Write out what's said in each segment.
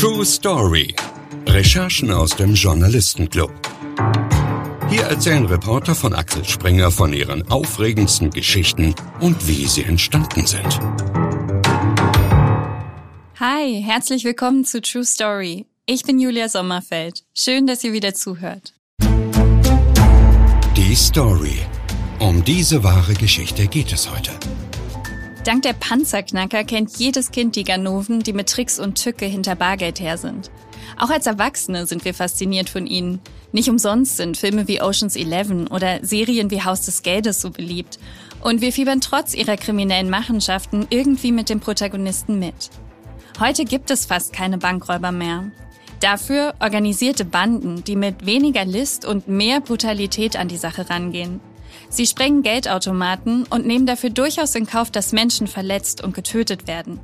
True Story. Recherchen aus dem Journalistenclub. Hier erzählen Reporter von Axel Springer von ihren aufregendsten Geschichten und wie sie entstanden sind. Hi, herzlich willkommen zu True Story. Ich bin Julia Sommerfeld. Schön, dass ihr wieder zuhört. Die Story. Um diese wahre Geschichte geht es heute. Dank der Panzerknacker kennt jedes Kind die Ganoven, die mit Tricks und Tücke hinter Bargeld her sind. Auch als Erwachsene sind wir fasziniert von ihnen. Nicht umsonst sind Filme wie Ocean's Eleven oder Serien wie Haus des Geldes so beliebt. Und wir fiebern trotz ihrer kriminellen Machenschaften irgendwie mit dem Protagonisten mit. Heute gibt es fast keine Bankräuber mehr. Dafür organisierte Banden, die mit weniger List und mehr Brutalität an die Sache rangehen. Sie sprengen Geldautomaten und nehmen dafür durchaus in Kauf, dass Menschen verletzt und getötet werden.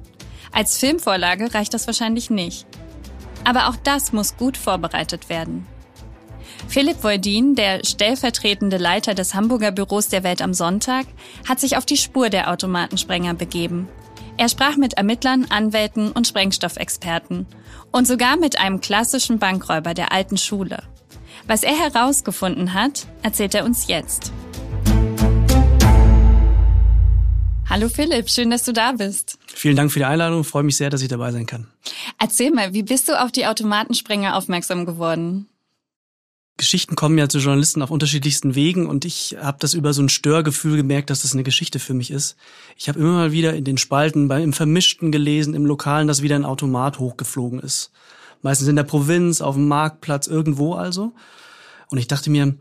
Als Filmvorlage reicht das wahrscheinlich nicht. Aber auch das muss gut vorbereitet werden. Philipp Voldin, der stellvertretende Leiter des Hamburger Büros der Welt am Sonntag, hat sich auf die Spur der Automatensprenger begeben. Er sprach mit Ermittlern, Anwälten und Sprengstoffexperten und sogar mit einem klassischen Bankräuber der alten Schule. Was er herausgefunden hat, erzählt er uns jetzt. Hallo Philipp, schön, dass du da bist. Vielen Dank für die Einladung, freue mich sehr, dass ich dabei sein kann. Erzähl mal, wie bist du auf die Automatensprenger aufmerksam geworden? Geschichten kommen ja zu Journalisten auf unterschiedlichsten Wegen und ich habe das über so ein Störgefühl gemerkt, dass das eine Geschichte für mich ist. Ich habe immer mal wieder in den Spalten beim im Vermischten gelesen, im Lokalen, dass wieder ein Automat hochgeflogen ist. Meistens in der Provinz, auf dem Marktplatz, irgendwo also. Und ich dachte mir,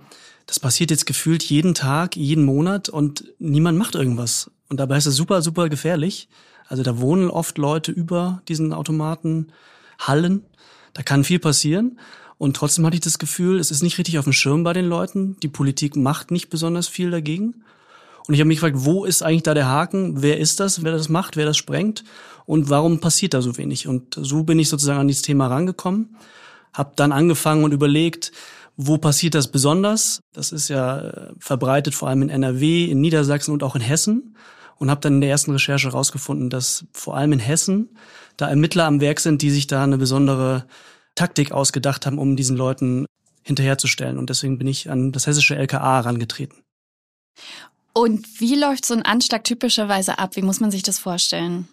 das passiert jetzt gefühlt jeden Tag, jeden Monat und niemand macht irgendwas. Und dabei ist es super, super gefährlich. Also da wohnen oft Leute über diesen Automaten, Hallen. Da kann viel passieren. Und trotzdem hatte ich das Gefühl, es ist nicht richtig auf dem Schirm bei den Leuten. Die Politik macht nicht besonders viel dagegen. Und ich habe mich gefragt, wo ist eigentlich da der Haken? Wer ist das, wer das macht, wer das sprengt? Und warum passiert da so wenig? Und so bin ich sozusagen an dieses Thema rangekommen. Hab dann angefangen und überlegt, wo passiert das besonders? Das ist ja äh, verbreitet vor allem in NRW, in Niedersachsen und auch in Hessen und habe dann in der ersten Recherche herausgefunden, dass vor allem in Hessen da Ermittler am Werk sind, die sich da eine besondere Taktik ausgedacht haben, um diesen Leuten hinterherzustellen. Und deswegen bin ich an das hessische LKA herangetreten. Und wie läuft so ein Anschlag typischerweise ab? Wie muss man sich das vorstellen?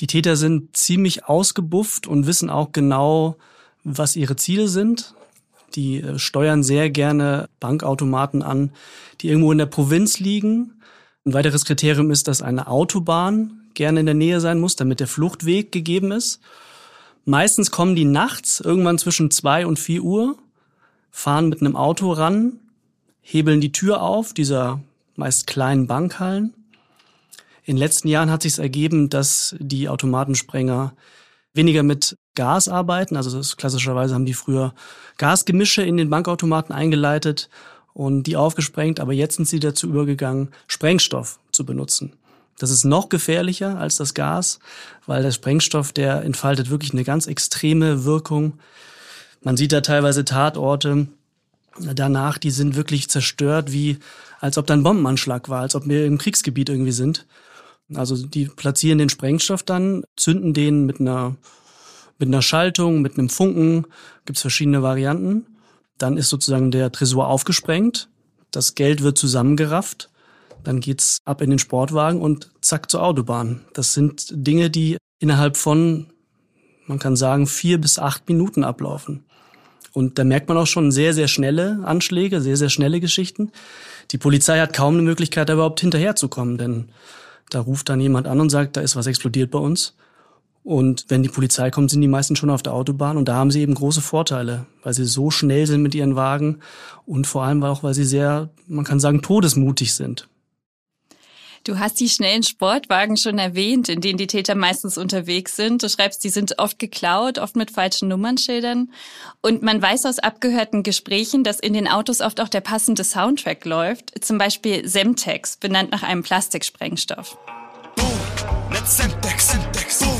Die Täter sind ziemlich ausgebufft und wissen auch genau, was ihre Ziele sind. Die äh, steuern sehr gerne Bankautomaten an, die irgendwo in der Provinz liegen ein weiteres Kriterium ist, dass eine Autobahn gerne in der Nähe sein muss, damit der Fluchtweg gegeben ist. Meistens kommen die nachts, irgendwann zwischen zwei und vier Uhr, fahren mit einem Auto ran, hebeln die Tür auf, dieser meist kleinen Bankhallen. In den letzten Jahren hat sich ergeben, dass die Automatensprenger weniger mit Gas arbeiten. Also klassischerweise haben die früher Gasgemische in den Bankautomaten eingeleitet und die aufgesprengt, aber jetzt sind sie dazu übergegangen, Sprengstoff zu benutzen. Das ist noch gefährlicher als das Gas, weil der Sprengstoff, der entfaltet wirklich eine ganz extreme Wirkung. Man sieht da teilweise Tatorte danach, die sind wirklich zerstört, wie als ob da ein Bombenanschlag war, als ob wir im Kriegsgebiet irgendwie sind. Also die platzieren den Sprengstoff dann, zünden den mit einer mit einer Schaltung, mit einem Funken, gibt's verschiedene Varianten dann ist sozusagen der Tresor aufgesprengt, das Geld wird zusammengerafft, dann geht's ab in den Sportwagen und zack zur Autobahn. Das sind Dinge, die innerhalb von, man kann sagen, vier bis acht Minuten ablaufen. Und da merkt man auch schon sehr, sehr schnelle Anschläge, sehr, sehr schnelle Geschichten. Die Polizei hat kaum eine Möglichkeit, da überhaupt hinterherzukommen, denn da ruft dann jemand an und sagt, da ist was explodiert bei uns. Und wenn die Polizei kommt, sind die meisten schon auf der Autobahn und da haben sie eben große Vorteile, weil sie so schnell sind mit ihren Wagen und vor allem auch, weil sie sehr, man kann sagen, todesmutig sind. Du hast die schnellen Sportwagen schon erwähnt, in denen die Täter meistens unterwegs sind. Du schreibst, die sind oft geklaut, oft mit falschen Nummernschildern. Und man weiß aus abgehörten Gesprächen, dass in den Autos oft auch der passende Soundtrack läuft. Zum Beispiel Semtex, benannt nach einem Plastiksprengstoff. Boom, mit Semtex, Semtex, boom.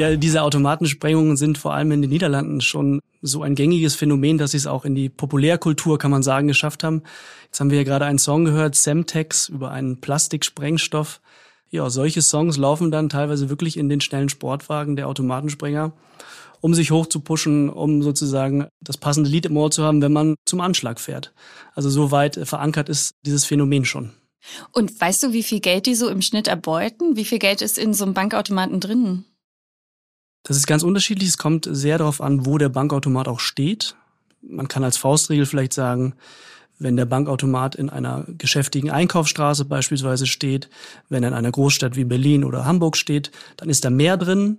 Ja, diese Automatensprengungen sind vor allem in den Niederlanden schon so ein gängiges Phänomen, dass sie es auch in die Populärkultur, kann man sagen, geschafft haben. Jetzt haben wir ja gerade einen Song gehört, Semtex, über einen Plastiksprengstoff. Ja, solche Songs laufen dann teilweise wirklich in den schnellen Sportwagen der Automatensprenger, um sich hochzupuschen, um sozusagen das passende Lied im Ohr zu haben, wenn man zum Anschlag fährt. Also so weit verankert ist dieses Phänomen schon. Und weißt du, wie viel Geld die so im Schnitt erbeuten? Wie viel Geld ist in so einem Bankautomaten drin? Das ist ganz unterschiedlich. Es kommt sehr darauf an, wo der Bankautomat auch steht. Man kann als Faustregel vielleicht sagen, wenn der Bankautomat in einer geschäftigen Einkaufsstraße beispielsweise steht, wenn er in einer Großstadt wie Berlin oder Hamburg steht, dann ist da mehr drin.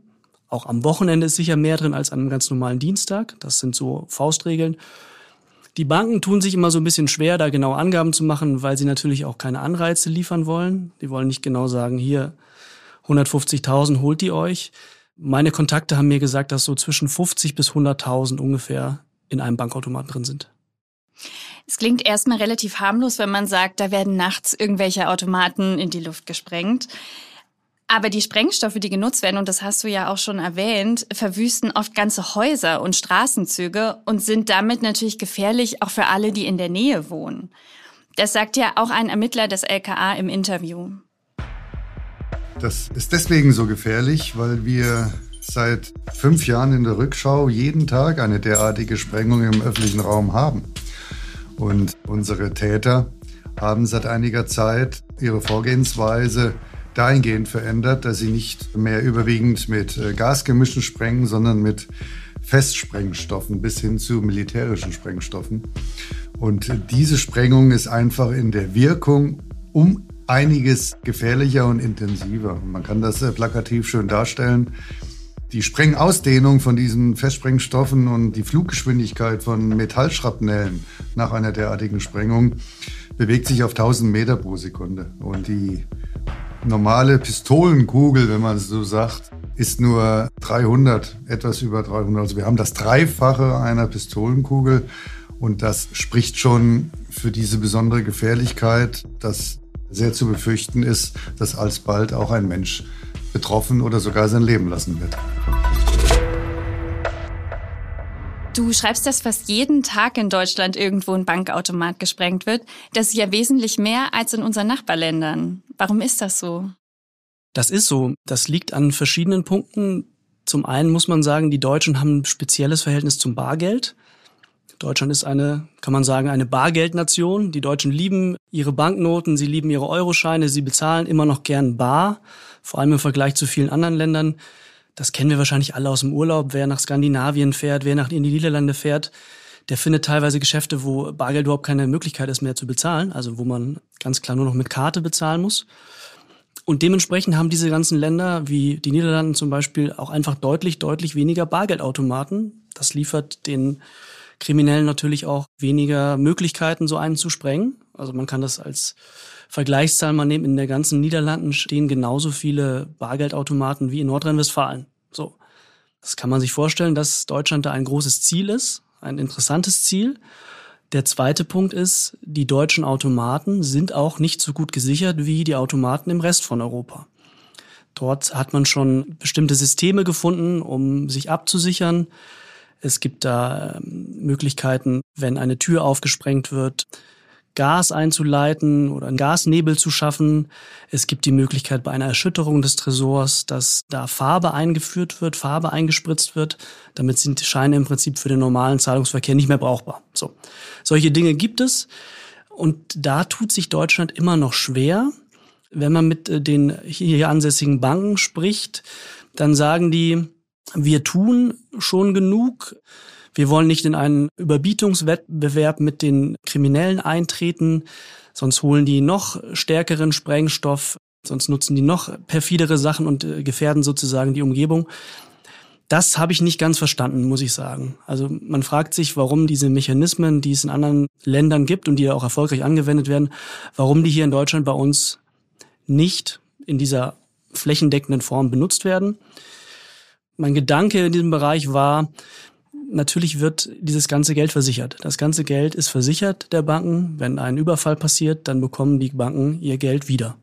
Auch am Wochenende ist sicher mehr drin als an einem ganz normalen Dienstag. Das sind so Faustregeln. Die Banken tun sich immer so ein bisschen schwer, da genau Angaben zu machen, weil sie natürlich auch keine Anreize liefern wollen. Die wollen nicht genau sagen, hier 150.000 holt die euch. Meine Kontakte haben mir gesagt, dass so zwischen 50 bis 100.000 ungefähr in einem Bankautomaten drin sind. Es klingt erstmal relativ harmlos, wenn man sagt, da werden nachts irgendwelche Automaten in die Luft gesprengt. Aber die Sprengstoffe, die genutzt werden, und das hast du ja auch schon erwähnt, verwüsten oft ganze Häuser und Straßenzüge und sind damit natürlich gefährlich auch für alle, die in der Nähe wohnen. Das sagt ja auch ein Ermittler des LKA im Interview. Das ist deswegen so gefährlich, weil wir seit fünf Jahren in der Rückschau jeden Tag eine derartige Sprengung im öffentlichen Raum haben. Und unsere Täter haben seit einiger Zeit ihre Vorgehensweise dahingehend verändert, dass sie nicht mehr überwiegend mit äh, Gasgemischen sprengen, sondern mit Festsprengstoffen bis hin zu militärischen Sprengstoffen. Und diese Sprengung ist einfach in der Wirkung um einiges gefährlicher und intensiver. Man kann das äh, plakativ schön darstellen. Die Sprengausdehnung von diesen Festsprengstoffen und die Fluggeschwindigkeit von Metallschrapnellen nach einer derartigen Sprengung bewegt sich auf 1000 Meter pro Sekunde. Und die normale Pistolenkugel, wenn man es so sagt, ist nur 300, etwas über 300. Also wir haben das Dreifache einer Pistolenkugel und das spricht schon für diese besondere Gefährlichkeit, dass sehr zu befürchten ist, dass alsbald auch ein Mensch betroffen oder sogar sein Leben lassen wird. Du schreibst, dass fast jeden Tag in Deutschland irgendwo ein Bankautomat gesprengt wird. Das ist ja wesentlich mehr als in unseren Nachbarländern. Warum ist das so? Das ist so. Das liegt an verschiedenen Punkten. Zum einen muss man sagen, die Deutschen haben ein spezielles Verhältnis zum Bargeld. Deutschland ist eine, kann man sagen, eine Bargeldnation. Die Deutschen lieben ihre Banknoten, sie lieben ihre Euroscheine, sie bezahlen immer noch gern bar, vor allem im Vergleich zu vielen anderen Ländern. Das kennen wir wahrscheinlich alle aus dem Urlaub. Wer nach Skandinavien fährt, wer nach in die Niederlande fährt, der findet teilweise Geschäfte, wo Bargeld überhaupt keine Möglichkeit ist mehr zu bezahlen, also wo man ganz klar nur noch mit Karte bezahlen muss. Und dementsprechend haben diese ganzen Länder, wie die Niederlande zum Beispiel, auch einfach deutlich, deutlich weniger Bargeldautomaten. Das liefert den Kriminellen natürlich auch weniger Möglichkeiten, so einen zu sprengen. Also man kann das als Vergleichszahl mal nehmen. In der ganzen Niederlanden stehen genauso viele Bargeldautomaten wie in Nordrhein-Westfalen. So. Das kann man sich vorstellen, dass Deutschland da ein großes Ziel ist, ein interessantes Ziel. Der zweite Punkt ist, die deutschen Automaten sind auch nicht so gut gesichert wie die Automaten im Rest von Europa. Dort hat man schon bestimmte Systeme gefunden, um sich abzusichern. Es gibt da ähm, Möglichkeiten, wenn eine Tür aufgesprengt wird, Gas einzuleiten oder einen Gasnebel zu schaffen. Es gibt die Möglichkeit bei einer Erschütterung des Tresors, dass da Farbe eingeführt wird, Farbe eingespritzt wird. Damit sind die Scheine im Prinzip für den normalen Zahlungsverkehr nicht mehr brauchbar. So. Solche Dinge gibt es. Und da tut sich Deutschland immer noch schwer. Wenn man mit äh, den hier ansässigen Banken spricht, dann sagen die, wir tun schon genug. Wir wollen nicht in einen Überbietungswettbewerb mit den Kriminellen eintreten, sonst holen die noch stärkeren Sprengstoff, sonst nutzen die noch perfidere Sachen und äh, gefährden sozusagen die Umgebung. Das habe ich nicht ganz verstanden, muss ich sagen. Also man fragt sich, warum diese Mechanismen, die es in anderen Ländern gibt und die ja auch erfolgreich angewendet werden, warum die hier in Deutschland bei uns nicht in dieser flächendeckenden Form benutzt werden mein Gedanke in diesem Bereich war, natürlich wird dieses ganze Geld versichert. Das ganze Geld ist versichert der Banken. Wenn ein Überfall passiert, dann bekommen die Banken ihr Geld wieder.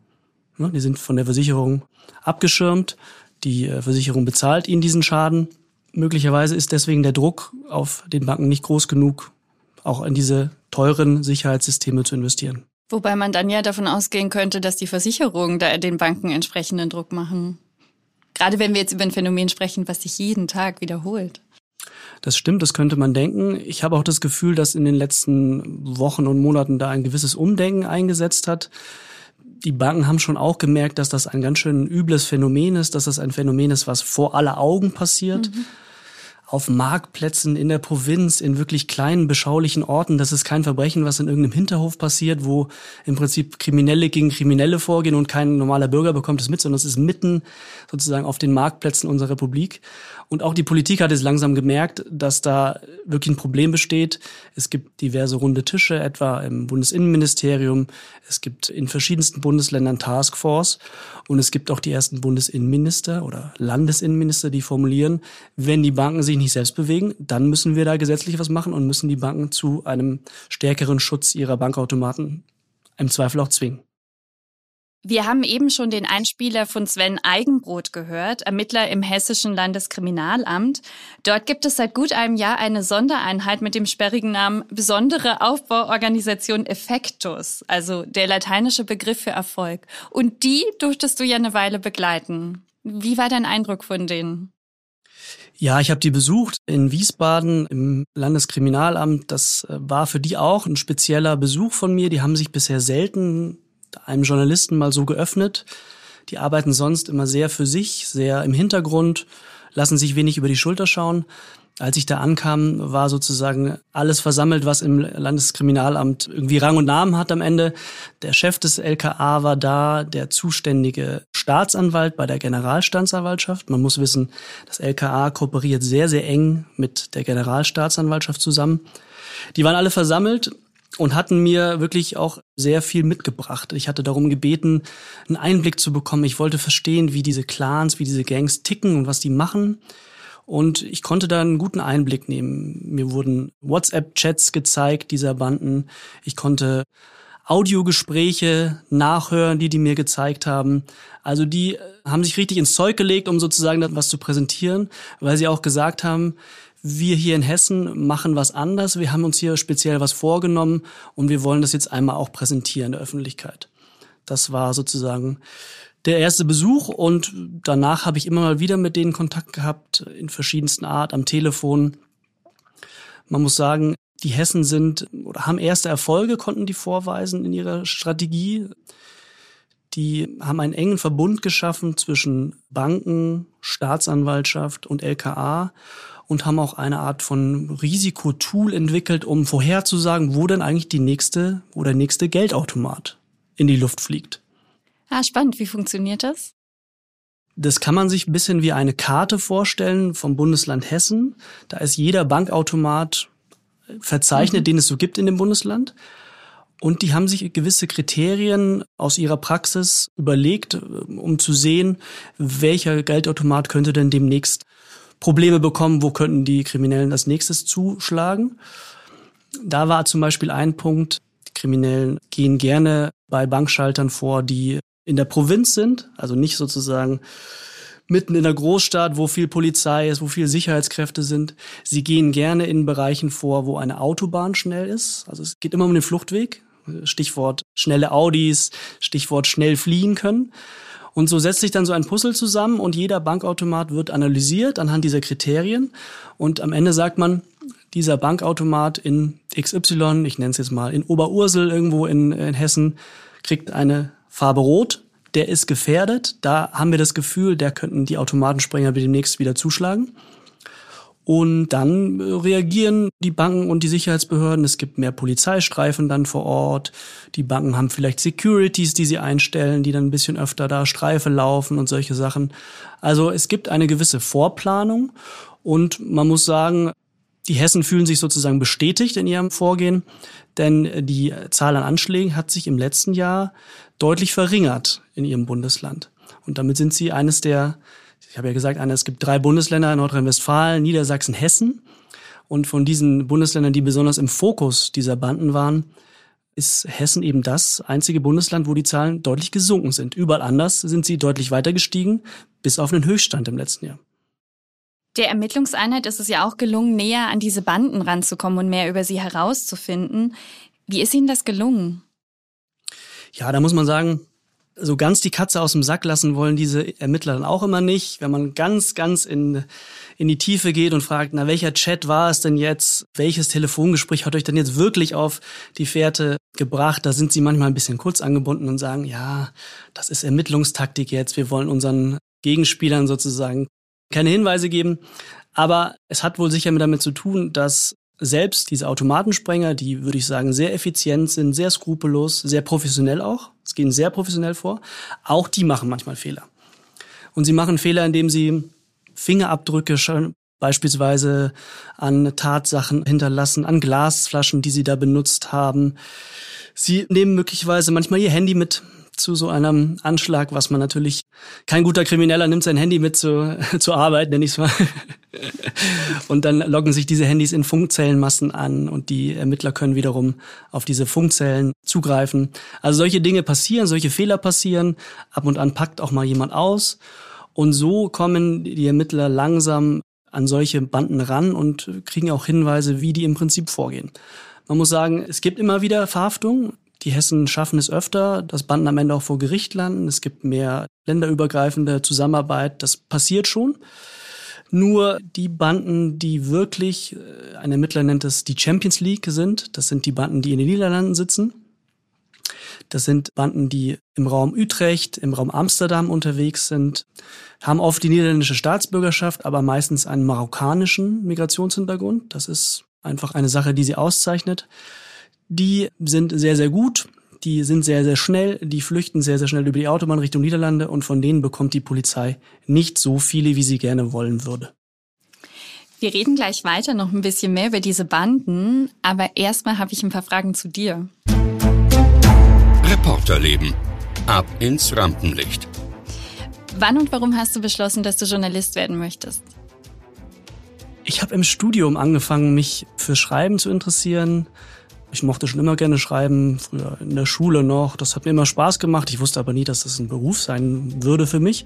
Die sind von der Versicherung abgeschirmt. Die äh, Versicherung bezahlt ihnen diesen Schaden. Möglicherweise ist deswegen der Druck auf den Banken nicht groß genug, auch in diese teuren Sicherheitssysteme zu investieren. Wobei man dann ja davon ausgehen könnte, dass die Versicherungen da den Banken entsprechenden Druck machen. Gerade wenn wir jetzt über ein Phänomen sprechen, was sich jeden Tag wiederholt. Das stimmt, das könnte man denken. Ich habe auch das Gefühl, dass in den letzten Wochen und Monaten da ein gewisses Umdenken eingesetzt hat. Die Banken haben schon auch gemerkt, dass das ein ganz schön übles Phänomen ist, dass das ein Phänomen ist, was vor aller Augen passiert. Mhm auf Marktplätzen in der Provinz, in wirklich kleinen, beschaulichen Orten. Das ist kein Verbrechen, was in irgendeinem Hinterhof passiert, wo im Prinzip Kriminelle gegen Kriminelle vorgehen und kein normaler Bürger bekommt es mit, sondern es ist mitten sozusagen auf den Marktplätzen unserer Republik. Und auch die Politik hat es langsam gemerkt, dass da wirklich ein Problem besteht. Es gibt diverse runde Tische, etwa im Bundesinnenministerium. Es gibt in verschiedensten Bundesländern Taskforce. Und es gibt auch die ersten Bundesinnenminister oder Landesinnenminister, die formulieren, wenn die Banken sich nicht selbst bewegen, dann müssen wir da gesetzlich was machen und müssen die Banken zu einem stärkeren Schutz ihrer Bankautomaten im Zweifel auch zwingen. Wir haben eben schon den Einspieler von Sven Eigenbrot gehört, Ermittler im Hessischen Landeskriminalamt. Dort gibt es seit gut einem Jahr eine Sondereinheit mit dem sperrigen Namen Besondere Aufbauorganisation Effektus, also der lateinische Begriff für Erfolg. Und die durftest du ja eine Weile begleiten. Wie war dein Eindruck von denen? Ja, ich habe die besucht in Wiesbaden im Landeskriminalamt. Das äh, war für die auch ein spezieller Besuch von mir. Die haben sich bisher selten einem Journalisten mal so geöffnet. Die arbeiten sonst immer sehr für sich, sehr im Hintergrund, lassen sich wenig über die Schulter schauen. Als ich da ankam, war sozusagen alles versammelt, was im Landeskriminalamt irgendwie Rang und Namen hat am Ende. Der Chef des LKA war da, der zuständige Staatsanwalt bei der Generalstaatsanwaltschaft. Man muss wissen, das LKA kooperiert sehr, sehr eng mit der Generalstaatsanwaltschaft zusammen. Die waren alle versammelt und hatten mir wirklich auch sehr viel mitgebracht. Ich hatte darum gebeten, einen Einblick zu bekommen. Ich wollte verstehen, wie diese Clans, wie diese Gangs ticken und was die machen. Und ich konnte da einen guten Einblick nehmen. Mir wurden WhatsApp-Chats gezeigt dieser Banden. Ich konnte Audiogespräche nachhören, die die mir gezeigt haben. Also die haben sich richtig ins Zeug gelegt, um sozusagen was zu präsentieren, weil sie auch gesagt haben, wir hier in Hessen machen was anders. Wir haben uns hier speziell was vorgenommen und wir wollen das jetzt einmal auch präsentieren in der Öffentlichkeit. Das war sozusagen der erste Besuch und danach habe ich immer mal wieder mit denen Kontakt gehabt, in verschiedensten Art, am Telefon. Man muss sagen, die Hessen sind oder haben erste Erfolge, konnten die vorweisen in ihrer Strategie. Die haben einen engen Verbund geschaffen zwischen Banken, Staatsanwaltschaft und LKA und haben auch eine Art von Risikotool entwickelt, um vorherzusagen, wo denn eigentlich die nächste, wo der nächste Geldautomat in die Luft fliegt. Ah, spannend. Wie funktioniert das? Das kann man sich ein bisschen wie eine Karte vorstellen vom Bundesland Hessen. Da ist jeder Bankautomat verzeichnet, mhm. den es so gibt in dem Bundesland. Und die haben sich gewisse Kriterien aus ihrer Praxis überlegt, um zu sehen, welcher Geldautomat könnte denn demnächst Probleme bekommen, wo könnten die Kriminellen als nächstes zuschlagen. Da war zum Beispiel ein Punkt, die Kriminellen gehen gerne bei Bankschaltern vor, die in der Provinz sind, also nicht sozusagen mitten in der Großstadt, wo viel Polizei ist, wo viel Sicherheitskräfte sind. Sie gehen gerne in Bereichen vor, wo eine Autobahn schnell ist. Also es geht immer um den Fluchtweg. Stichwort schnelle Audis, Stichwort schnell fliehen können. Und so setzt sich dann so ein Puzzle zusammen und jeder Bankautomat wird analysiert anhand dieser Kriterien. Und am Ende sagt man, dieser Bankautomat in XY, ich nenne es jetzt mal in Oberursel irgendwo in, in Hessen, kriegt eine Farbe Rot. Der ist gefährdet. Da haben wir das Gefühl, der könnten die Automatensprenger demnächst wieder zuschlagen. Und dann äh, reagieren die Banken und die Sicherheitsbehörden. Es gibt mehr Polizeistreifen dann vor Ort. Die Banken haben vielleicht Securities, die sie einstellen, die dann ein bisschen öfter da Streife laufen und solche Sachen. Also es gibt eine gewisse Vorplanung und man muss sagen, die Hessen fühlen sich sozusagen bestätigt in ihrem Vorgehen, denn die Zahl an Anschlägen hat sich im letzten Jahr deutlich verringert in ihrem Bundesland. Und damit sind sie eines der ich habe ja gesagt, Anna, es gibt drei Bundesländer, Nordrhein-Westfalen, Niedersachsen, Hessen. Und von diesen Bundesländern, die besonders im Fokus dieser Banden waren, ist Hessen eben das einzige Bundesland, wo die Zahlen deutlich gesunken sind. Überall anders sind sie deutlich weiter gestiegen, bis auf einen Höchststand im letzten Jahr. Der Ermittlungseinheit ist es ja auch gelungen, näher an diese Banden ranzukommen und mehr über sie herauszufinden. Wie ist Ihnen das gelungen? Ja, da muss man sagen, so ganz die Katze aus dem Sack lassen wollen diese Ermittler dann auch immer nicht. Wenn man ganz, ganz in, in die Tiefe geht und fragt, na, welcher Chat war es denn jetzt? Welches Telefongespräch hat euch denn jetzt wirklich auf die Fährte gebracht? Da sind sie manchmal ein bisschen kurz angebunden und sagen, ja, das ist Ermittlungstaktik jetzt. Wir wollen unseren Gegenspielern sozusagen keine Hinweise geben. Aber es hat wohl sicher damit zu tun, dass selbst diese Automatensprenger, die würde ich sagen sehr effizient sind, sehr skrupellos, sehr professionell auch, es gehen sehr professionell vor, auch die machen manchmal Fehler. Und sie machen Fehler, indem sie Fingerabdrücke schon beispielsweise an Tatsachen hinterlassen, an Glasflaschen, die sie da benutzt haben. Sie nehmen möglicherweise manchmal ihr Handy mit zu so einem Anschlag, was man natürlich, kein guter Krimineller nimmt sein Handy mit zur, zur Arbeit, nenne ich es mal. und dann loggen sich diese Handys in Funkzellenmassen an und die Ermittler können wiederum auf diese Funkzellen zugreifen. Also solche Dinge passieren, solche Fehler passieren. Ab und an packt auch mal jemand aus. Und so kommen die Ermittler langsam an solche Banden ran und kriegen auch Hinweise, wie die im Prinzip vorgehen. Man muss sagen, es gibt immer wieder Verhaftungen. Die Hessen schaffen es öfter, dass Banden am Ende auch vor Gericht landen. Es gibt mehr länderübergreifende Zusammenarbeit. Das passiert schon. Nur die Banden, die wirklich, äh, ein Ermittler nennt es die Champions League sind, das sind die Banden, die in den Niederlanden sitzen. Das sind Banden, die im Raum Utrecht, im Raum Amsterdam unterwegs sind, haben oft die niederländische Staatsbürgerschaft, aber meistens einen marokkanischen Migrationshintergrund. Das ist einfach eine Sache, die sie auszeichnet. Die sind sehr, sehr gut. Die sind sehr, sehr schnell. Die flüchten sehr, sehr schnell über die Autobahn Richtung Niederlande und von denen bekommt die Polizei nicht so viele, wie sie gerne wollen würde. Wir reden gleich weiter noch ein bisschen mehr über diese Banden, aber erstmal habe ich ein paar Fragen zu dir. Reporterleben. Ab ins Rampenlicht. Wann und warum hast du beschlossen, dass du Journalist werden möchtest? Ich habe im Studium angefangen, mich für Schreiben zu interessieren, ich mochte schon immer gerne schreiben, früher in der Schule noch. Das hat mir immer Spaß gemacht. Ich wusste aber nie, dass das ein Beruf sein würde für mich.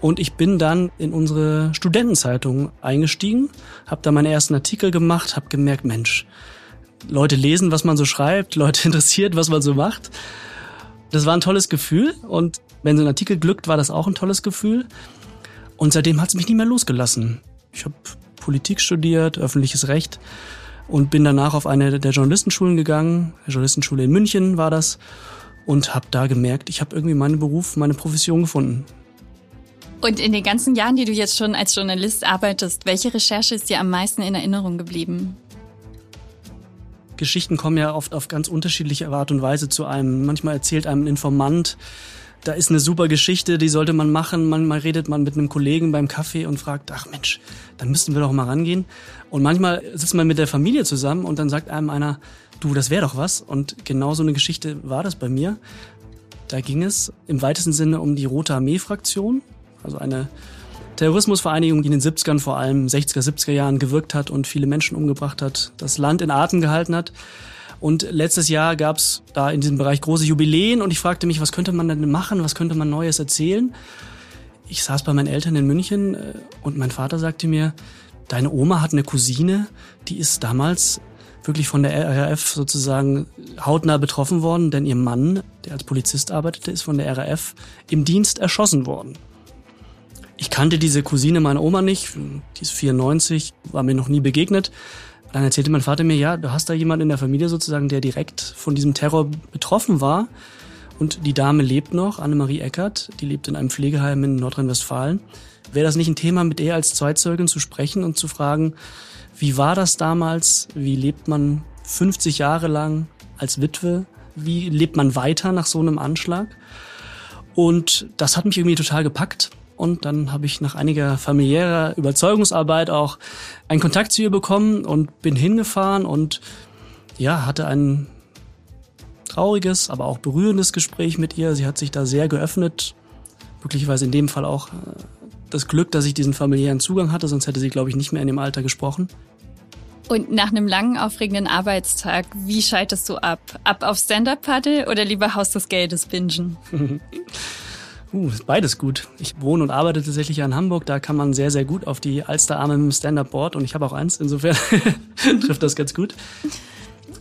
Und ich bin dann in unsere Studentenzeitung eingestiegen, habe da meine ersten Artikel gemacht, habe gemerkt, Mensch, Leute lesen, was man so schreibt, Leute interessiert, was man so macht. Das war ein tolles Gefühl und wenn so ein Artikel glückt, war das auch ein tolles Gefühl. Und seitdem hat es mich nie mehr losgelassen. Ich habe Politik studiert, öffentliches Recht und bin danach auf eine der Journalistenschulen gegangen, der Journalistenschule in München war das und habe da gemerkt, ich habe irgendwie meinen Beruf, meine Profession gefunden. Und in den ganzen Jahren, die du jetzt schon als Journalist arbeitest, welche Recherche ist dir am meisten in Erinnerung geblieben? Geschichten kommen ja oft auf ganz unterschiedliche Art und Weise zu einem. Manchmal erzählt einem ein Informant, da ist eine super Geschichte, die sollte man machen. Manchmal redet man mit einem Kollegen beim Kaffee und fragt, ach Mensch, da müssten wir doch mal rangehen. Und manchmal sitzt man mit der Familie zusammen und dann sagt einem einer, du, das wäre doch was. Und genau so eine Geschichte war das bei mir. Da ging es im weitesten Sinne um die Rote Armee-Fraktion, also eine Terrorismusvereinigung, die in den 70ern, vor allem 60er, 70er Jahren gewirkt hat und viele Menschen umgebracht hat, das Land in Atem gehalten hat. Und letztes Jahr gab es da in diesem Bereich große Jubiläen und ich fragte mich, was könnte man denn machen, was könnte man Neues erzählen? Ich saß bei meinen Eltern in München äh, und mein Vater sagte mir, deine Oma hat eine Cousine, die ist damals wirklich von der RAF sozusagen hautnah betroffen worden, denn ihr Mann, der als Polizist arbeitete, ist von der RAF im Dienst erschossen worden. Ich kannte diese Cousine meiner Oma nicht, die ist 94, war mir noch nie begegnet. Dann erzählte mein Vater mir, ja, du hast da jemanden in der Familie sozusagen, der direkt von diesem Terror betroffen war. Und die Dame lebt noch, Annemarie Eckert, die lebt in einem Pflegeheim in Nordrhein-Westfalen. Wäre das nicht ein Thema, mit ihr als Zweitzeugin zu sprechen und zu fragen, wie war das damals? Wie lebt man 50 Jahre lang als Witwe? Wie lebt man weiter nach so einem Anschlag? Und das hat mich irgendwie total gepackt. Und dann habe ich nach einiger familiärer Überzeugungsarbeit auch einen Kontakt zu ihr bekommen und bin hingefahren und ja, hatte ein trauriges, aber auch berührendes Gespräch mit ihr. Sie hat sich da sehr geöffnet. Glücklicherweise in dem Fall auch äh, das Glück, dass ich diesen familiären Zugang hatte, sonst hätte sie, glaube ich, nicht mehr in dem Alter gesprochen. Und nach einem langen, aufregenden Arbeitstag, wie schaltest du ab? Ab auf Stand-Up-Paddle oder lieber Haus des Geldes bingen? Uh, beides gut. Ich wohne und arbeite tatsächlich in Hamburg. Da kann man sehr, sehr gut auf die Alsterarme mit dem Stand-Up-Board und ich habe auch eins. Insofern trifft das ganz gut.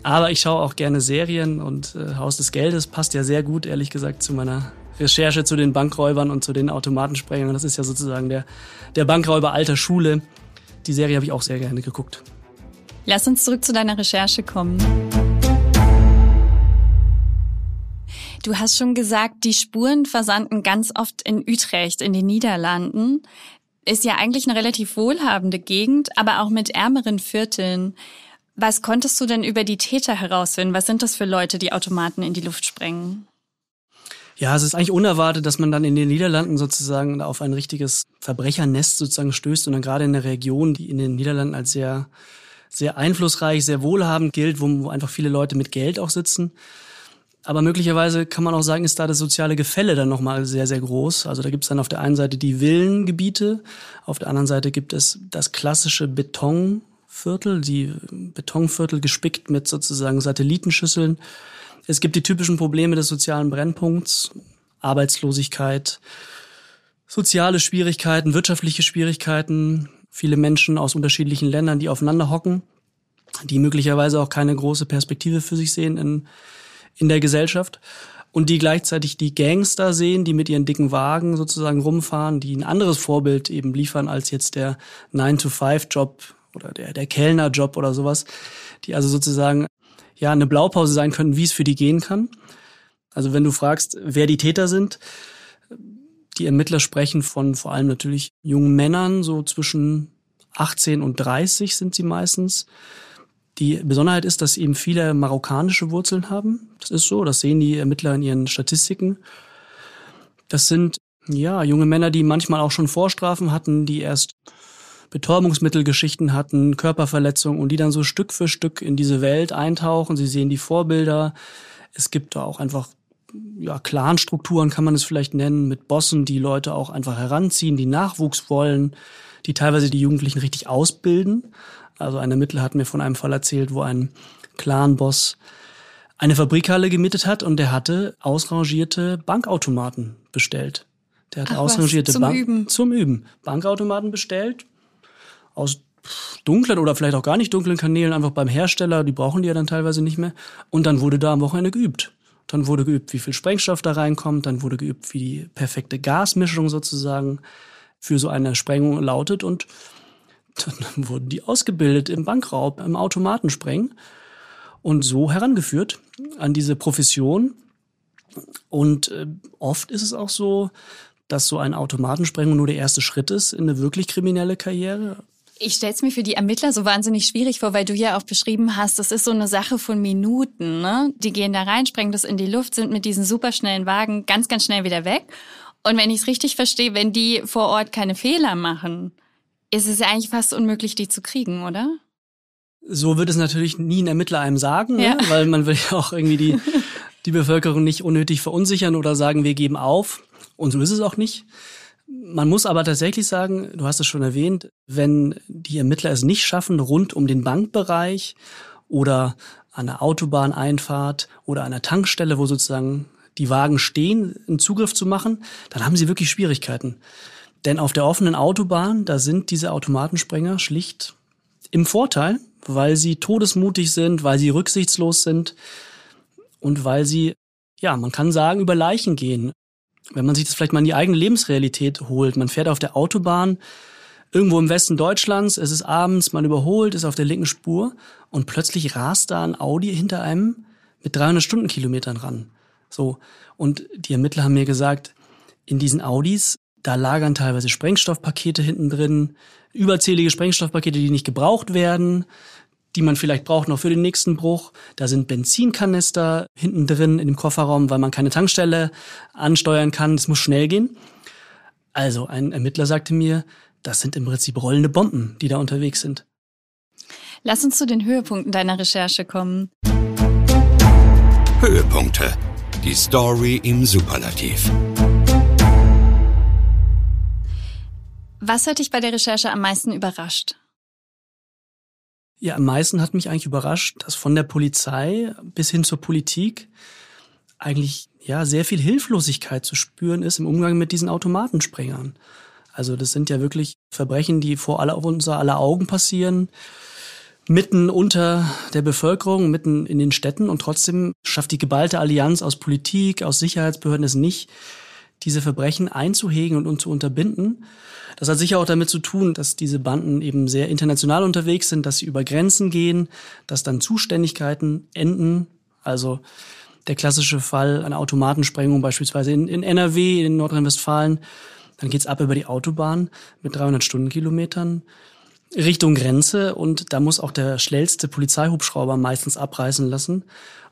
Aber ich schaue auch gerne Serien und äh, Haus des Geldes passt ja sehr gut, ehrlich gesagt, zu meiner Recherche zu den Bankräubern und zu den Automatensprengern. Das ist ja sozusagen der, der Bankräuber alter Schule. Die Serie habe ich auch sehr gerne geguckt. Lass uns zurück zu deiner Recherche kommen. Du hast schon gesagt, die Spuren versanden ganz oft in Utrecht, in den Niederlanden. Ist ja eigentlich eine relativ wohlhabende Gegend, aber auch mit ärmeren Vierteln. Was konntest du denn über die Täter herausfinden? Was sind das für Leute, die Automaten in die Luft sprengen? Ja, es ist eigentlich unerwartet, dass man dann in den Niederlanden sozusagen auf ein richtiges Verbrechernest sozusagen stößt und dann gerade in der Region, die in den Niederlanden als sehr, sehr einflussreich, sehr wohlhabend gilt, wo, wo einfach viele Leute mit Geld auch sitzen. Aber möglicherweise kann man auch sagen, ist da das soziale Gefälle dann nochmal sehr, sehr groß. Also da gibt es dann auf der einen Seite die Villengebiete, auf der anderen Seite gibt es das klassische Betonviertel, die Betonviertel gespickt mit sozusagen Satellitenschüsseln. Es gibt die typischen Probleme des sozialen Brennpunkts, Arbeitslosigkeit, soziale Schwierigkeiten, wirtschaftliche Schwierigkeiten, viele Menschen aus unterschiedlichen Ländern, die aufeinander hocken, die möglicherweise auch keine große Perspektive für sich sehen in in der Gesellschaft und die gleichzeitig die Gangster sehen, die mit ihren dicken Wagen sozusagen rumfahren, die ein anderes Vorbild eben liefern als jetzt der 9-to-5-Job oder der, der Kellner-Job oder sowas, die also sozusagen ja eine Blaupause sein können, wie es für die gehen kann. Also wenn du fragst, wer die Täter sind, die Ermittler sprechen von vor allem natürlich jungen Männern, so zwischen 18 und 30 sind sie meistens, die Besonderheit ist, dass eben viele marokkanische Wurzeln haben. Das ist so, das sehen die Ermittler in ihren Statistiken. Das sind ja junge Männer, die manchmal auch schon Vorstrafen hatten, die erst Betäubungsmittelgeschichten hatten, Körperverletzungen und die dann so Stück für Stück in diese Welt eintauchen. Sie sehen die Vorbilder. Es gibt da auch einfach ja, Clanstrukturen kann man es vielleicht nennen, mit Bossen, die Leute auch einfach heranziehen, die Nachwuchs wollen, die teilweise die Jugendlichen richtig ausbilden. Also ein Ermittler hat mir von einem Fall erzählt, wo ein Clan-Boss eine Fabrikhalle gemietet hat und der hatte ausrangierte Bankautomaten bestellt. Der hat Ach ausrangierte was, zum Üben. zum Üben Bankautomaten bestellt aus dunklen oder vielleicht auch gar nicht dunklen Kanälen einfach beim Hersteller, die brauchen die ja dann teilweise nicht mehr und dann wurde da am Wochenende geübt. Dann wurde geübt, wie viel Sprengstoff da reinkommt, dann wurde geübt, wie die perfekte Gasmischung sozusagen für so eine Sprengung lautet und dann wurden die ausgebildet im Bankraub, im Automatensprengen und so herangeführt an diese Profession. Und äh, oft ist es auch so, dass so ein Automatensprengung nur der erste Schritt ist in eine wirklich kriminelle Karriere. Ich stell's mir für die Ermittler so wahnsinnig schwierig vor, weil du ja auch beschrieben hast, das ist so eine Sache von Minuten. Ne? Die gehen da rein, sprengen das in die Luft, sind mit diesen superschnellen Wagen ganz, ganz schnell wieder weg. Und wenn ich es richtig verstehe, wenn die vor Ort keine Fehler machen, ist es ja eigentlich fast unmöglich, die zu kriegen, oder? So wird es natürlich nie ein Ermittler einem sagen, Ja. ne? weil man will ja auch irgendwie die, die Bevölkerung nicht unnötig verunsichern oder sagen, wir geben auf. Und so ist es auch nicht. Man muss aber tatsächlich sagen, du hast es schon erwähnt, wenn die Ermittler es nicht schaffen, rund um den Bankbereich oder an der Autobahneinfahrt oder an der Tankstelle, wo sozusagen die Wagen stehen, einen Zugriff zu machen, dann haben sie wirklich Schwierigkeiten. Denn auf der offenen Autobahn, da sind diese Automatensprenger schlicht im Vorteil, weil sie todesmutig sind, weil sie rücksichtslos sind und weil sie, ja, man kann sagen, über Leichen gehen. Wenn man sich das vielleicht mal in die eigene Lebensrealität holt, man fährt auf der Autobahn irgendwo im Westen Deutschlands, es ist abends, man überholt, ist auf der linken Spur und plötzlich rast da ein Audi hinter einem mit 300 Stundenkilometern ran. So. Und die Ermittler haben mir gesagt, in diesen Audis, da lagern teilweise Sprengstoffpakete hinten drin, überzählige Sprengstoffpakete, die nicht gebraucht werden, die man vielleicht braucht noch für den nächsten Bruch. Da sind Benzinkanister hinten drin in dem Kofferraum, weil man keine Tankstelle ansteuern kann. Es muss schnell gehen. Also ein Ermittler sagte mir, das sind im Prinzip rollende Bomben, die da unterwegs sind. Lass uns zu den Höhepunkten deiner Recherche kommen. Höhepunkte. Die Story im Superlativ. Was hat dich bei der Recherche am meisten überrascht? Ja, am meisten hat mich eigentlich überrascht, dass von der Polizei bis hin zur Politik eigentlich ja sehr viel Hilflosigkeit zu spüren ist im Umgang mit diesen Automatensprengern. Also das sind ja wirklich Verbrechen, die vor aller, unser aller Augen passieren, mitten unter der Bevölkerung, mitten in den Städten und trotzdem schafft die geballte Allianz aus Politik, aus Sicherheitsbehörden es nicht, diese Verbrechen einzuhegen und, und zu unterbinden. Das hat sicher auch damit zu tun, dass diese Banden eben sehr international unterwegs sind, dass sie über Grenzen gehen, dass dann Zuständigkeiten enden. Also der klassische Fall einer Automatensprengung beispielsweise in, in NRW, in Nordrhein-Westfalen. Dann geht's ab über die Autobahn mit 300 Stundenkilometern Richtung Grenze und da muss auch der schnellste Polizeihubschrauber meistens abreißen lassen.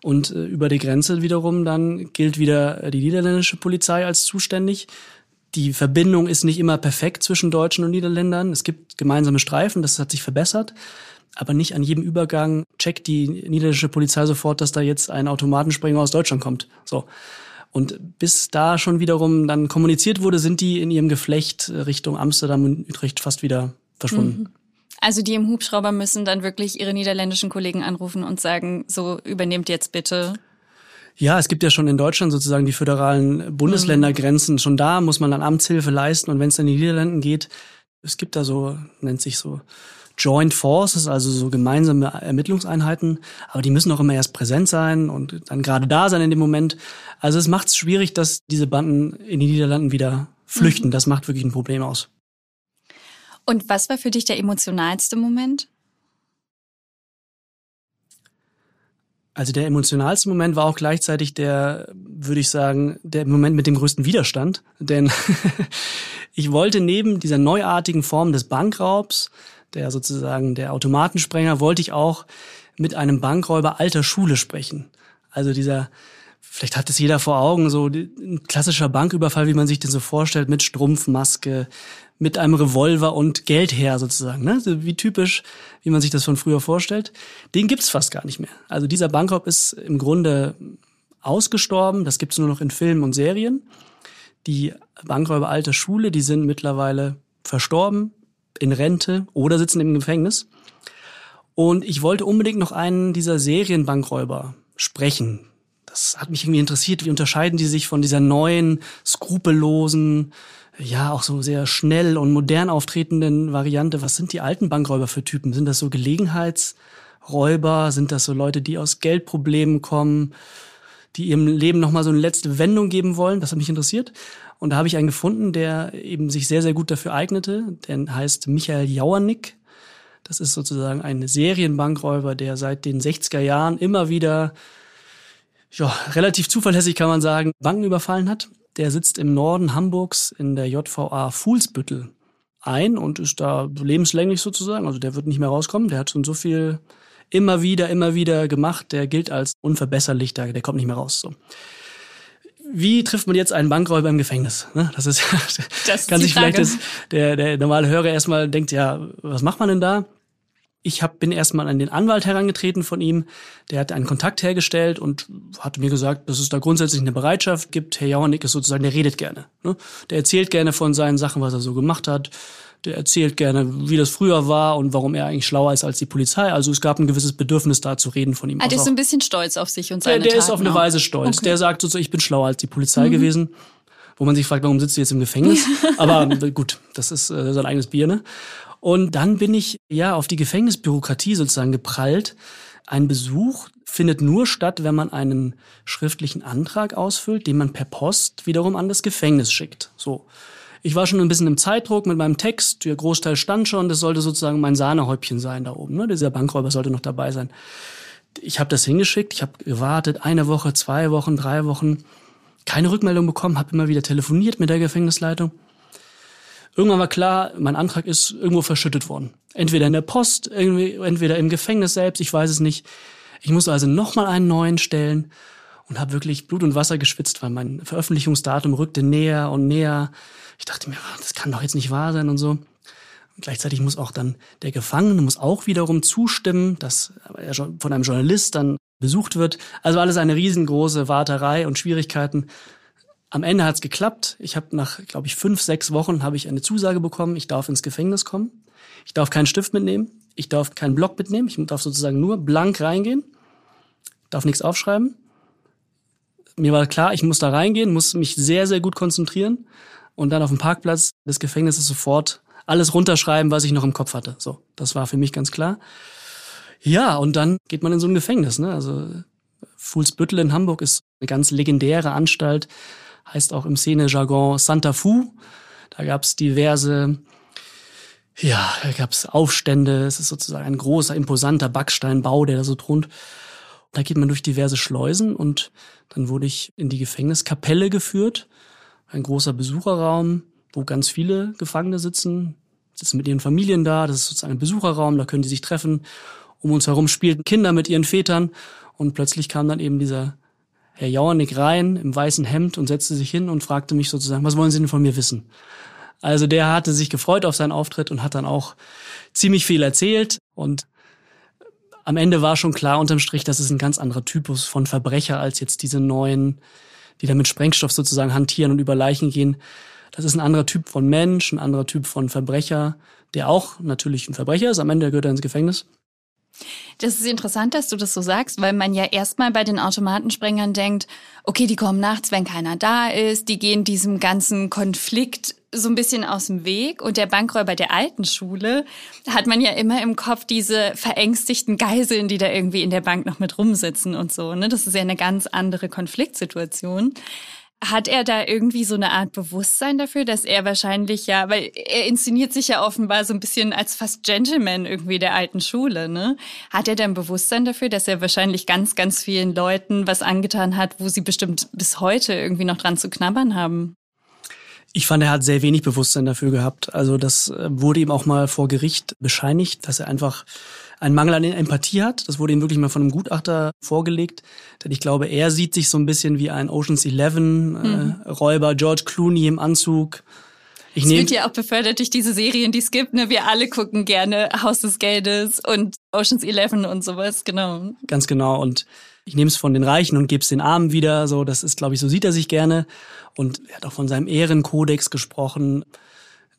Und äh, über die Grenze wiederum dann gilt wieder die niederländische Polizei als zuständig. Die Verbindung ist nicht immer perfekt zwischen Deutschen und Niederländern. Es gibt gemeinsame Streifen, das hat sich verbessert. Aber nicht an jedem Übergang checkt die niederländische Polizei sofort, dass da jetzt ein Automatenspringer aus Deutschland kommt. So. Und bis da schon wiederum dann kommuniziert wurde, sind die in ihrem Geflecht Richtung Amsterdam und Utrecht fast wieder verschwunden. Mhm. Also die im Hubschrauber müssen dann wirklich ihre niederländischen Kollegen anrufen und sagen, so übernehmt jetzt bitte. Ja, es gibt ja schon in Deutschland sozusagen die föderalen Bundesländergrenzen. Mhm. Schon da muss man dann Amtshilfe leisten. Und wenn es in die Niederlanden geht, es gibt da so, nennt sich so Joint Forces, also so gemeinsame Ermittlungseinheiten, aber die müssen auch immer erst präsent sein und dann gerade da sein in dem Moment. Also es macht es schwierig, dass diese Banden in die Niederlanden wieder flüchten. Mhm. Das macht wirklich ein Problem aus. Und was war für dich der emotionalste Moment? Also der emotionalste Moment war auch gleichzeitig der, würde ich sagen, der Moment mit dem größten Widerstand. Denn ich wollte neben dieser neuartigen Form des Bankraubs der sozusagen der Automatensprenger, wollte ich auch mit einem Bankräuber alter Schule sprechen. Also dieser, vielleicht hat es jeder vor Augen, so ein klassischer Banküberfall, wie man sich den so vorstellt, mit Strumpfmaske, mit einem Revolver und Geld her sozusagen. Ne? Wie typisch, wie man sich das von früher vorstellt. Den gibt's fast gar nicht mehr. Also dieser Bankraub ist im Grunde ausgestorben. Das gibt's nur noch in Filmen und Serien. Die Bankräuber alter Schule, die sind mittlerweile verstorben in Rente oder sitzen im Gefängnis. Und ich wollte unbedingt noch einen dieser Serienbankräuber sprechen. Das hat mich irgendwie interessiert. Wie unterscheiden die sich von dieser neuen, skrupellosen, ja, auch so sehr schnell und modern auftretenden Variante? Was sind die alten Bankräuber für Typen? Sind das so Gelegenheitsräuber? Sind das so Leute, die aus Geldproblemen kommen? die ihrem Leben nochmal so eine letzte Wendung geben wollen. Das hat mich interessiert. Und da habe ich einen gefunden, der eben sich sehr, sehr gut dafür eignete. Der heißt Michael Jauernick. Das ist sozusagen ein Serienbankräuber, der seit den 60er Jahren immer wieder, ja, relativ zuverlässig kann man sagen, Banken überfallen hat. Der sitzt im Norden Hamburgs in der JVA Fuhlsbüttel ein und ist da lebenslänglich sozusagen. Also der wird nicht mehr rauskommen. Der hat schon so viel immer wieder, immer wieder gemacht. Der gilt als unverbesserlich, der, der kommt nicht mehr raus. So. Wie trifft man jetzt einen Bankräuber im Gefängnis? Ne? Das ist, das kann sich vielleicht das, der, der normale Hörer erstmal denkt, ja, was macht man denn da? Ich hab, bin erstmal an den Anwalt herangetreten von ihm. Der hat einen Kontakt hergestellt und hat mir gesagt, dass es da grundsätzlich eine Bereitschaft gibt. Herr Jauernick ist sozusagen, der redet gerne. Ne? Der erzählt gerne von seinen Sachen, was er so gemacht hat der erzählt gerne, wie das früher war und warum er eigentlich schlauer ist als die Polizei. Also es gab ein gewisses Bedürfnis da zu reden von ihm. Ah, der ist so ein bisschen stolz auf sich und seine Der, der ist auf eine Weise stolz. Okay. Der sagt so, ich bin schlauer als die Polizei mhm. gewesen. Wo man sich fragt, warum sitzt du jetzt im Gefängnis? Aber gut, das ist äh, sein eigenes Bier, ne? Und dann bin ich ja auf die Gefängnisbürokratie sozusagen geprallt. Ein Besuch findet nur statt, wenn man einen schriftlichen Antrag ausfüllt, den man per Post wiederum an das Gefängnis schickt. So. Ich war schon ein bisschen im Zeitdruck mit meinem Text. Der Großteil stand schon. Das sollte sozusagen mein Sahnehäubchen sein da oben. Ne? Dieser Bankräuber sollte noch dabei sein. Ich habe das hingeschickt. Ich habe gewartet. Eine Woche, zwei Wochen, drei Wochen. Keine Rückmeldung bekommen. Habe immer wieder telefoniert mit der Gefängnisleitung. Irgendwann war klar, mein Antrag ist irgendwo verschüttet worden. Entweder in der Post, entweder im Gefängnis selbst. Ich weiß es nicht. Ich musste also nochmal einen neuen stellen und habe wirklich Blut und Wasser geschwitzt, weil mein Veröffentlichungsdatum rückte näher und näher. Ich dachte mir, das kann doch jetzt nicht wahr sein und so. Und gleichzeitig muss auch dann der Gefangene muss auch wiederum zustimmen, dass er von einem Journalist dann besucht wird. Also alles eine riesengroße Warterei und Schwierigkeiten. Am Ende hat es geklappt. Ich habe nach, glaube ich, fünf, sechs Wochen habe ich eine Zusage bekommen. Ich darf ins Gefängnis kommen. Ich darf keinen Stift mitnehmen. Ich darf keinen Block mitnehmen. Ich darf sozusagen nur blank reingehen. Darf nichts aufschreiben. mir war klar, ich muss da reingehen, muss mich sehr, sehr gut konzentrieren und dann auf dem Parkplatz des Gefängnisses sofort alles runterschreiben, was ich noch im Kopf hatte. So, das war für mich ganz klar. Ja, und dann geht man in so ein Gefängnis. Ne? Also Fuhlsbüttel in Hamburg ist eine ganz legendäre Anstalt, heißt auch im Szene-Jargon Santa Fu. Da gab's diverse, ja, da gab's Aufstände. Es ist sozusagen ein großer, imposanter Backsteinbau, der da so thront. Da geht man durch diverse Schleusen und dann wurde ich in die Gefängniskapelle geführt. Ein großer Besucherraum, wo ganz viele Gefangene sitzen, sitzen mit ihren Familien da. Das ist sozusagen ein Besucherraum, da können die sich treffen. Um uns herum spielten Kinder mit ihren Vätern und plötzlich kam dann eben dieser Herr Jauernick rein im weißen Hemd und setzte sich hin und fragte mich sozusagen, was wollen Sie denn von mir wissen? Also der hatte sich gefreut auf seinen Auftritt und hat dann auch ziemlich viel erzählt und am Ende war schon klar unterm Strich, dass es ein ganz anderer Typus von Verbrecher als jetzt diese neuen, die da mit Sprengstoff sozusagen hantieren und über Leichen gehen. Das ist ein anderer Typ von Mensch, ein anderer Typ von Verbrecher, der auch natürlich ein Verbrecher ist. Am Ende gehört er ins Gefängnis. Das ist interessant, dass du das so sagst, weil man ja erstmal bei den Automatensprengern denkt, okay, die kommen nachts, wenn keiner da ist, die gehen diesem ganzen Konflikt so ein bisschen aus dem Weg. Und der Bankräuber der alten Schule hat man ja immer im Kopf diese verängstigten Geiseln, die da irgendwie in der Bank noch mit rumsitzen und so. Ne? Das ist ja eine ganz andere Konfliktsituation. Hat er da irgendwie so eine Art Bewusstsein dafür, dass er wahrscheinlich ja, weil er inszeniert sich ja offenbar so ein bisschen als fast Gentleman irgendwie der alten Schule, ne? Hat er da ein Bewusstsein dafür, dass er wahrscheinlich ganz, ganz vielen Leuten was angetan hat, wo sie bestimmt bis heute irgendwie noch dran zu knabbern haben? Ich fand, er hat sehr wenig Bewusstsein dafür gehabt. Also das äh, wurde ihm auch mal vor Gericht bescheinigt, dass er einfach einen Mangel an Empathie hat. Das wurde ihm wirklich mal von einem Gutachter vorgelegt. Denn ich glaube, er sieht sich so ein bisschen wie ein Oceans 11 mhm. äh, Räuber, George Clooney im Anzug. Ich es wird ja auch befördert durch diese Serien, die es gibt. Ne? Wir alle gucken gerne Haus des Geldes und Oceans 11 und sowas, genau. Ganz genau. Und ich nehme es von den Reichen und gebe es den Armen wieder. So, das ist, glaube ich, so sieht er sich gerne. Und er hat auch von seinem Ehrenkodex gesprochen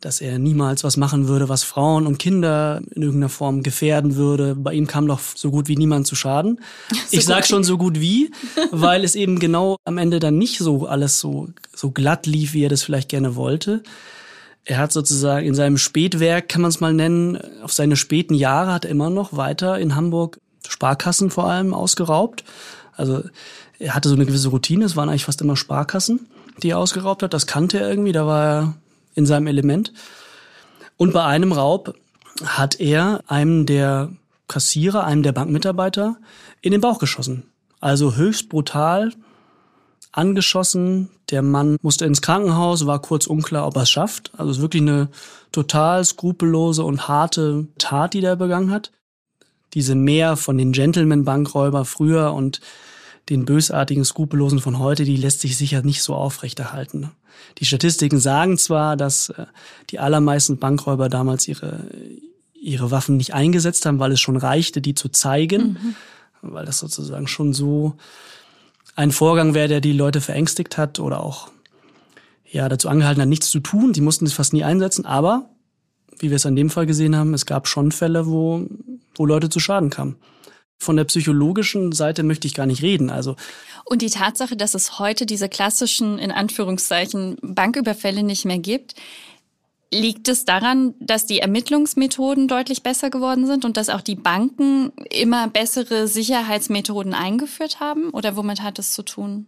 dass er niemals was machen würde, was Frauen und Kinder in irgendeiner Form gefährden würde. Bei ihm kam doch so gut wie niemand zu Schaden. So ich sag schon so gut wie, weil es eben genau am Ende dann nicht so alles so, so glatt lief, wie er das vielleicht gerne wollte. Er hat sozusagen in seinem Spätwerk, kann man es mal nennen, auf seine späten Jahre hat er immer noch weiter in Hamburg Sparkassen vor allem ausgeraubt. Also er hatte so eine gewisse Routine, es waren eigentlich fast immer Sparkassen, die er ausgeraubt hat. Das kannte er irgendwie, da war er in seinem Element. Und bei einem Raub hat er einem der Kassierer, einem der Bankmitarbeiter in den Bauch geschossen. Also höchst brutal angeschossen. Der Mann musste ins Krankenhaus, war kurz unklar, ob er es schafft. Also es ist wirklich eine total skrupellose und harte Tat, die der begangen hat. Diese Mehr von den Gentleman-Bankräuber früher und den bösartigen Skrupellosen von heute, die lässt sich sicher nicht so aufrechterhalten. Die Statistiken sagen zwar, dass äh, die allermeisten Bankräuber damals ihre, ihre Waffen nicht eingesetzt haben, weil es schon reichte, die zu zeigen, mhm. weil das sozusagen schon so ein Vorgang wäre, der die Leute verängstigt hat oder auch ja, dazu angehalten hat, nichts zu tun. Die mussten es fast nie einsetzen, aber wie wir es an dem Fall gesehen haben, es gab schon Fälle, wo, wo Leute zu Schaden kamen. Von der psychologischen Seite möchte ich gar nicht reden. Also und die Tatsache, dass es heute diese klassischen, in Anführungszeichen, Banküberfälle nicht mehr gibt, Liegt es daran, dass die Ermittlungsmethoden deutlich besser geworden sind und dass auch die Banken immer bessere Sicherheitsmethoden eingeführt haben? Oder womit hat es zu tun?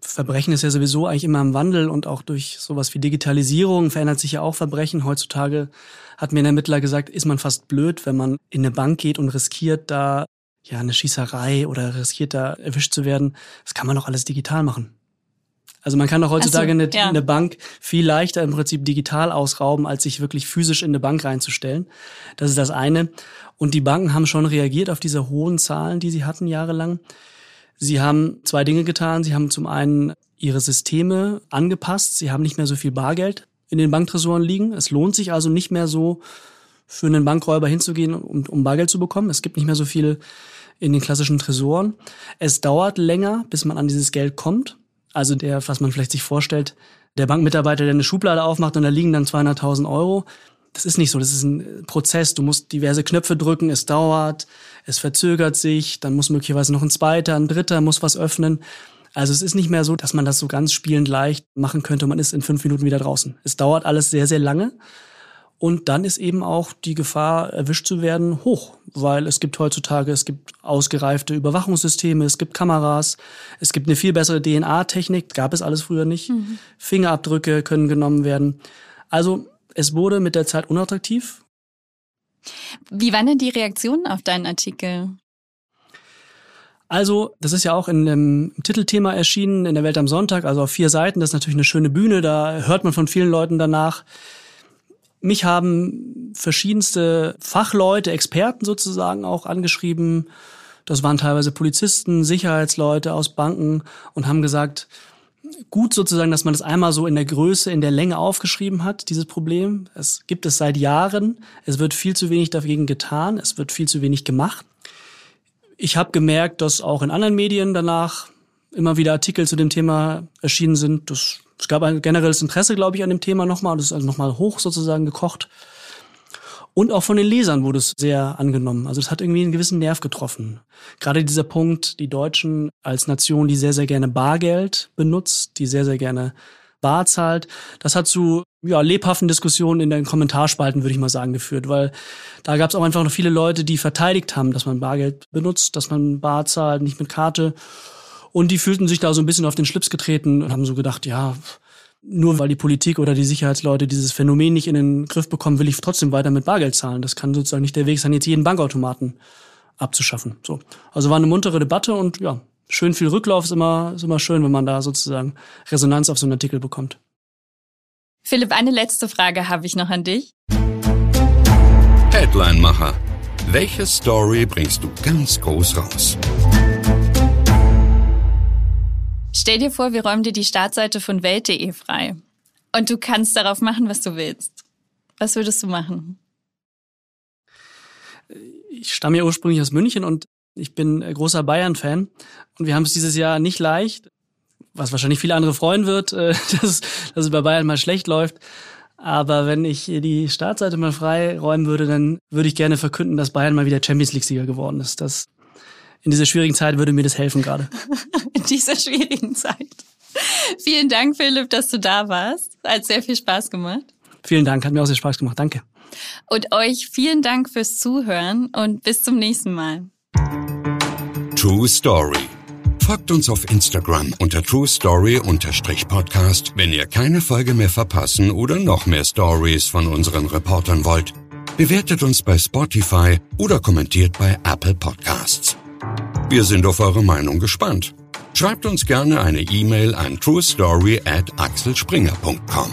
Verbrechen ist ja sowieso eigentlich immer im Wandel und auch durch sowas wie Digitalisierung verändert sich ja auch Verbrechen. Heutzutage hat mir ein Ermittler gesagt, ist man fast blöd, wenn man in eine Bank geht und riskiert, da ja eine Schießerei oder riskiert, da erwischt zu werden. Das kann man doch alles digital machen. Also man kann doch heutzutage so, eine, ja. eine, Bank viel leichter im Prinzip digital ausrauben, als sich wirklich physisch in eine Bank reinzustellen. Das ist das eine. Und die Banken haben schon reagiert auf diese hohen Zahlen, die sie hatten jahrelang. Sie haben zwei Dinge getan. Sie haben zum einen ihre Systeme angepasst. Sie haben nicht mehr so viel Bargeld in den Banktresoren liegen. Es lohnt sich also nicht mehr so, für einen Bankräuber hinzugehen, um, um Bargeld zu bekommen. Es gibt nicht mehr so viel in den klassischen Tresoren. Es dauert länger, bis man an dieses Geld kommt. Also der, was man vielleicht sich vorstellt, der Bankmitarbeiter, der eine Schublade aufmacht und da liegen dann 200.000 Euro. Das ist nicht so. Das ist ein Prozess. Du musst diverse Knöpfe drücken. Es dauert. es verzögert sich, dann muss möglicherweise noch ein zweiter, ein dritter muss was öffnen. Also es ist nicht mehr so, dass man das so ganz spielend leicht machen könnte. Man ist in fünf Minuten wieder draußen. Es dauert alles sehr, sehr lange. Und dann ist eben auch die Gefahr, erwischt zu werden, hoch, weil es gibt heutzutage, es gibt ausgereifte Überwachungssysteme, es gibt Kameras, es gibt eine viel bessere DNA-Technik, gab es alles früher nicht. Mhm. Fingerabdrücke können genommen werden. Also es wurde mit der Zeit unattraktiv. Wie waren denn die Reaktionen auf deinen Artikel? Also, das ist ja auch in dem Titelthema erschienen in der Welt am Sonntag, also auf vier Seiten. Das ist natürlich eine schöne Bühne, da hört man von vielen Leuten danach. Mich haben verschiedenste Fachleute, Experten sozusagen auch angeschrieben. Das waren teilweise Polizisten, Sicherheitsleute aus Banken und haben gesagt, gut sozusagen, dass man das einmal so in der Größe, in der Länge aufgeschrieben hat, dieses Problem. Es gibt es seit Jahren. Es wird viel zu wenig dagegen getan. Es wird viel zu wenig gemacht. Ich habe gemerkt, dass auch in anderen Medien danach immer wieder Artikel zu dem Thema erschienen sind. Das, es gab ein generelles Interesse, glaube ich, an dem Thema nochmal. Das ist also nochmal hoch sozusagen gekocht. Und auch von den Lesern wurde es sehr angenommen. Also es hat irgendwie einen gewissen Nerv getroffen. Gerade dieser Punkt, die Deutschen als Nation, die sehr, sehr gerne Bargeld benutzt, die sehr, sehr gerne bar zahlt, das hat zu ja, lebhaften Diskussionen in den Kommentarspalten, würde ich mal sagen, geführt. Weil da gab es auch einfach noch viele Leute, die verteidigt haben, dass man Bargeld benutzt, dass man bar zahlt, nicht mit Karte. Und die fühlten sich da so ein bisschen auf den Schlips getreten und haben so gedacht, ja, nur weil die Politik oder die Sicherheitsleute dieses Phänomen nicht in den Griff bekommen, will ich trotzdem weiter mit Bargeld zahlen. Das kann sozusagen nicht der Weg sein, jetzt jeden Bankautomaten abzuschaffen. So. Also war eine muntere Debatte und ja, schön viel Rücklauf ist immer, ist immer schön, wenn man da sozusagen Resonanz auf so einen Artikel bekommt. Philipp, eine letzte Frage habe ich noch an dich. Headline-Macher. Welche Story bringst du ganz groß raus? Stell dir vor, wir räumen dir die Startseite von Welt.de frei. Und du kannst darauf machen, was du willst. Was würdest du machen? Ich stamme ja ursprünglich aus München und ich bin großer Bayern-Fan. Und wir haben es dieses Jahr nicht leicht, was wahrscheinlich viele andere freuen wird, äh, dass, dass es bei Bayern mal schlecht läuft. Aber wenn ich die Startseite mal frei räumen würde, dann würde ich gerne verkünden, dass Bayern mal wieder Champions League-Sieger geworden ist. Das in dieser schwierigen Zeit würde mir das helfen gerade. in dieser schwierigen Zeit. Vielen Dank, Philipp, dass du da warst. Hat sehr viel Spaß gemacht. Vielen Dank, hat mir auch sehr Spaß gemacht. Danke. Und euch vielen Dank fürs Zuhören und bis zum nächsten Mal. True Story. Folgt uns auf Instagram unter True Story-Podcast, wenn ihr keine Folge mehr verpassen oder noch mehr Stories von unseren Reportern wollt. Bewertet uns bei Spotify oder kommentiert bei Apple Podcasts. Wir sind auf eure Meinung gespannt. Schreibt uns gerne eine E-Mail an truestory at axelspringer.com.